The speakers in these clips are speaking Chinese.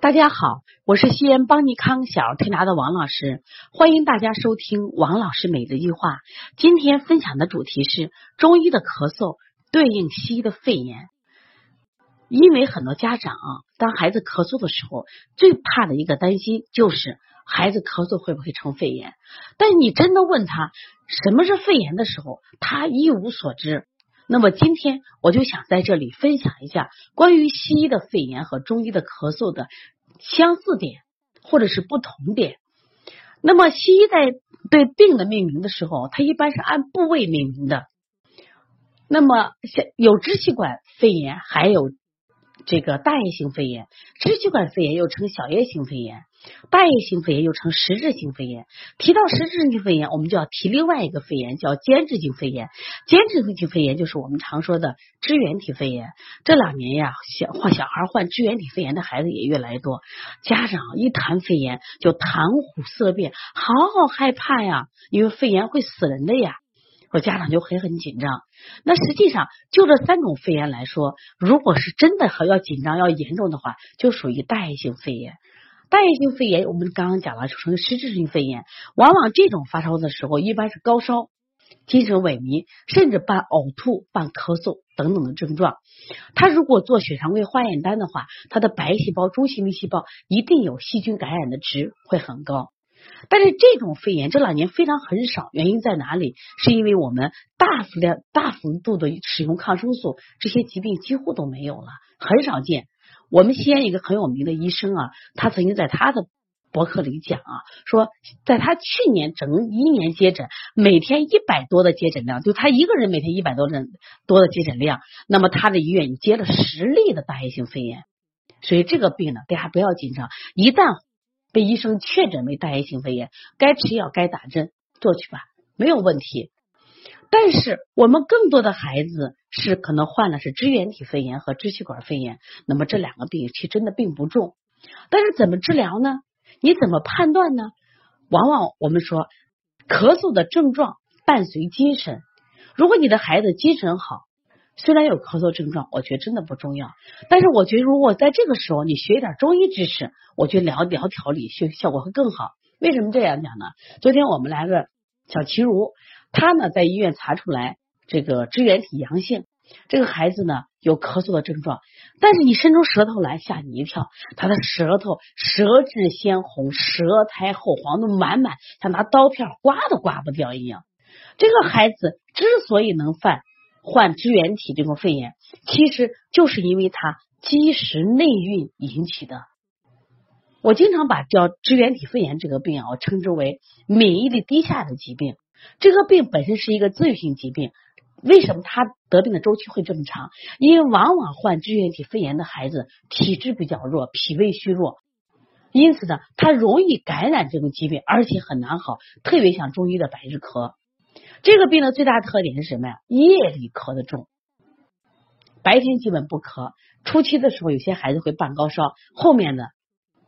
大家好，我是西安邦尼康小儿推拿的王老师，欢迎大家收听王老师每日一句话。今天分享的主题是中医的咳嗽对应西医的肺炎。因为很多家长啊，当孩子咳嗽的时候，最怕的一个担心就是孩子咳嗽会不会成肺炎。但你真的问他什么是肺炎的时候，他一无所知。那么今天我就想在这里分享一下关于西医的肺炎和中医的咳嗽的相似点或者是不同点。那么西医在对病的命名的时候，它一般是按部位命名的。那么像有支气管肺炎，还有。这个大叶性肺炎、支气管肺炎又称小叶性肺炎，大叶性肺炎又称实质性肺炎。提到实质性肺炎，我们就要提另外一个肺炎，叫间质性肺炎。间质性肺炎就是我们常说的支原体肺炎。这两年呀，小患小孩患支原体肺炎的孩子也越来越多，家长一谈肺炎就谈虎色变，好好害怕呀，因为肺炎会死人的呀。说家长就会很紧张。那实际上，就这三种肺炎来说，如果是真的要紧张、要严重的话，就属于大叶性肺炎。大叶性肺炎，我们刚刚讲了，属于实质性肺炎。往往这种发烧的时候，一般是高烧、精神萎靡，甚至伴呕吐、伴咳嗽等等的症状。他如果做血常规化验单的话，他的白细胞、中性粒细胞一定有细菌感染的值会很高。但是这种肺炎这两年非常很少，原因在哪里？是因为我们大幅量、大幅度的使用抗生素，这些疾病几乎都没有了，很少见。我们西安一个很有名的医生啊，他曾经在他的博客里讲啊，说在他去年整一年接诊，每天一百多的接诊量，就他一个人每天一百多人多的接诊量，那么他的医院接了十例的大叶性肺炎。所以这个病呢，大家不要紧张，一旦。被医生确诊为大叶性肺炎，该吃药该打针做去吧，没有问题。但是我们更多的孩子是可能患的是支原体肺炎和支气管肺炎，那么这两个病其实真的并不重。但是怎么治疗呢？你怎么判断呢？往往我们说咳嗽的症状伴随精神，如果你的孩子精神好。虽然有咳嗽症状，我觉得真的不重要。但是我觉得，如果在这个时候你学一点中医知识，我觉得疗疗调理效效果会更好。为什么这样讲呢？昨天我们来个小齐如，他呢在医院查出来这个支原体阳性，这个孩子呢有咳嗽的症状，但是你伸出舌头来吓你一跳，他的舌头舌质鲜红，舌苔厚黄，的满满像拿刀片刮都刮不掉一样。这个孩子之所以能犯。患支原体这种肺炎，其实就是因为他积食内蕴引起的。我经常把叫支原体肺炎这个病啊，我称之为免疫力低下的疾病。这个病本身是一个自愈性疾病，为什么他得病的周期会这么长？因为往往患支原体肺炎的孩子体质比较弱，脾胃虚弱，因此呢，他容易感染这种疾病，而且很难好，特别像中医的百日咳。这个病的最大特点是什么呀？夜里咳的重，白天基本不咳。初期的时候，有些孩子会伴高烧，后面呢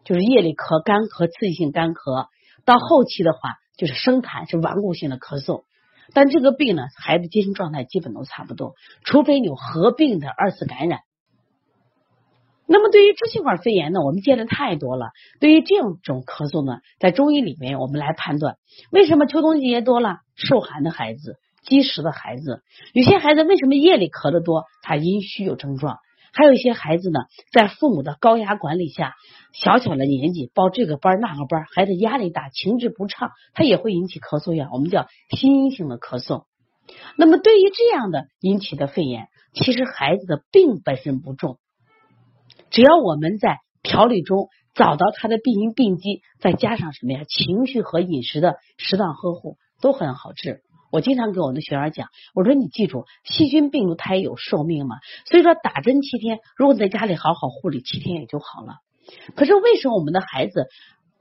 就是夜里咳、干咳、刺激性干咳。到后期的话，就是生痰，是顽固性的咳嗽。但这个病呢，孩子精神状态基本都差不多，除非有合并的二次感染。那么对于支气管肺炎呢，我们见的太多了。对于这种咳嗽呢，在中医里面，我们来判断为什么秋冬季节多了，受寒的孩子、积食的孩子，有些孩子为什么夜里咳的多？他阴虚有症状。还有一些孩子呢，在父母的高压管理下，小小的年纪报这个班那个班，孩子压力大，情志不畅，他也会引起咳嗽呀。我们叫心因性的咳嗽。那么对于这样的引起的肺炎，其实孩子的病本身不重。只要我们在调理中找到他的病因病机，再加上什么呀？情绪和饮食的适当呵护，都很好治。我经常跟我的学员讲，我说你记住，细菌病毒它也有寿命嘛，所以说打针七天，如果在家里好好护理，七天也就好了。可是为什么我们的孩子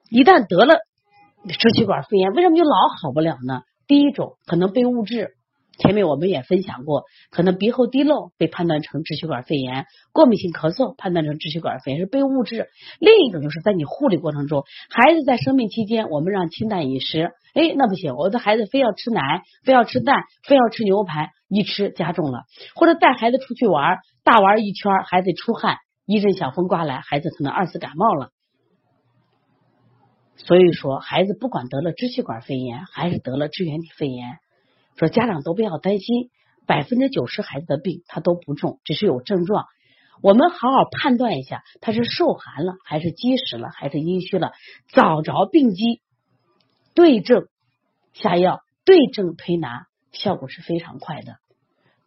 一旦得了支气管肺炎，为什么就老好不了呢？第一种可能被误治。前面我们也分享过，可能鼻后滴漏被判断成支气管肺炎，过敏性咳嗽判断成支气管肺炎是被误治。另一种就是在你护理过程中，孩子在生病期间，我们让清淡饮食，哎，那不行，我的孩子非要吃奶，非要吃蛋，非要吃牛排，一吃加重了。或者带孩子出去玩，大玩一圈，孩子出汗，一阵小风刮来，孩子可能二次感冒了，所以说，孩子不管得了支气管肺炎还是得了支原体肺炎，说家长都不要担心，百分之九十孩子的病他都不重，只是有症状。我们好好判断一下，他是受寒了，还是积食了，还是阴虚了，找着病机，对症下药，对症推拿，效果是非常快的。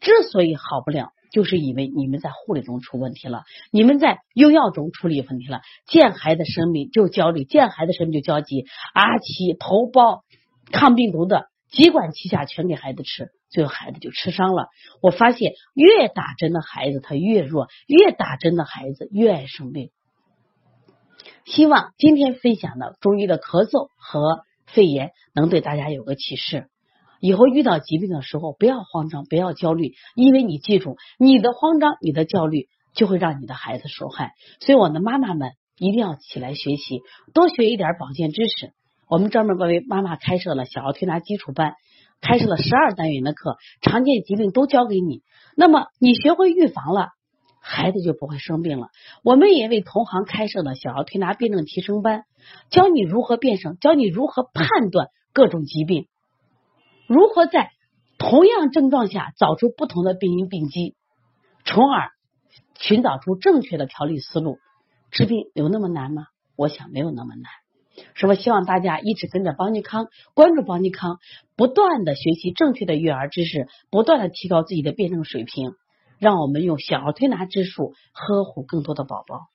之所以好不了。就是以为你们在护理中出问题了，你们在用药中出了问题了，见孩子生病就焦虑，见孩子生病就焦急，阿奇头孢抗病毒的几管齐下全给孩子吃，最后孩子就吃伤了。我发现越打针的孩子他越弱，越打针的孩子越爱生病。希望今天分享的中医的咳嗽和肺炎能对大家有个启示。以后遇到疾病的时候，不要慌张，不要焦虑，因为你记住，你的慌张，你的焦虑，就会让你的孩子受害。所以，我的妈妈们一定要起来学习，多学一点保健知识。我们专门为妈妈开设了小儿推拿基础班，开设了十二单元的课，常见疾病都教给你。那么，你学会预防了，孩子就不会生病了。我们也为同行开设了小儿推拿辩证提升班，教你如何辨证，教你如何判断各种疾病。如何在同样症状下找出不同的病因病机，从而寻找出正确的调理思路？治病有那么难吗？我想没有那么难。是我希望大家一直跟着邦尼康，关注邦尼康，不断的学习正确的育儿知识，不断的提高自己的辩证水平，让我们用小儿推拿之术呵护更多的宝宝。